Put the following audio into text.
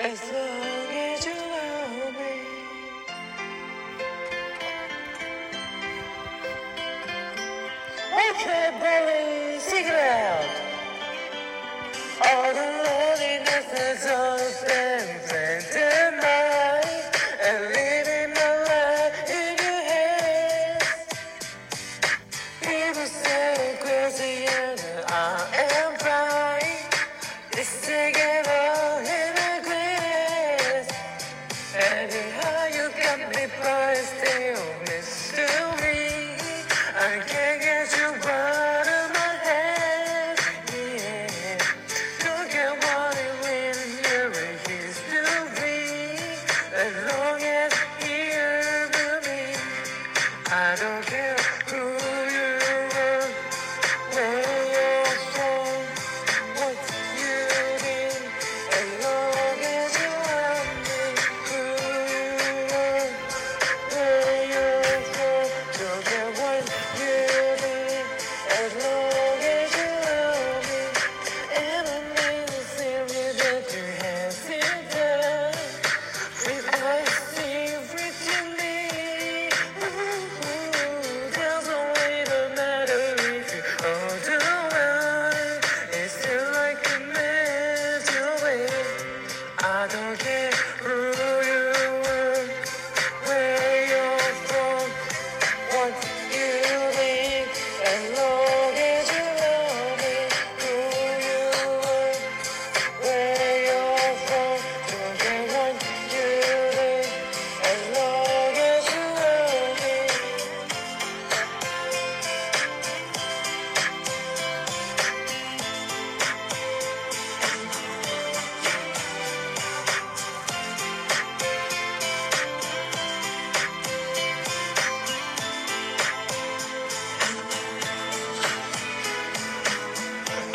As long as you love me. Okay, sing it out. All the loneliness that's out. long as 나도 길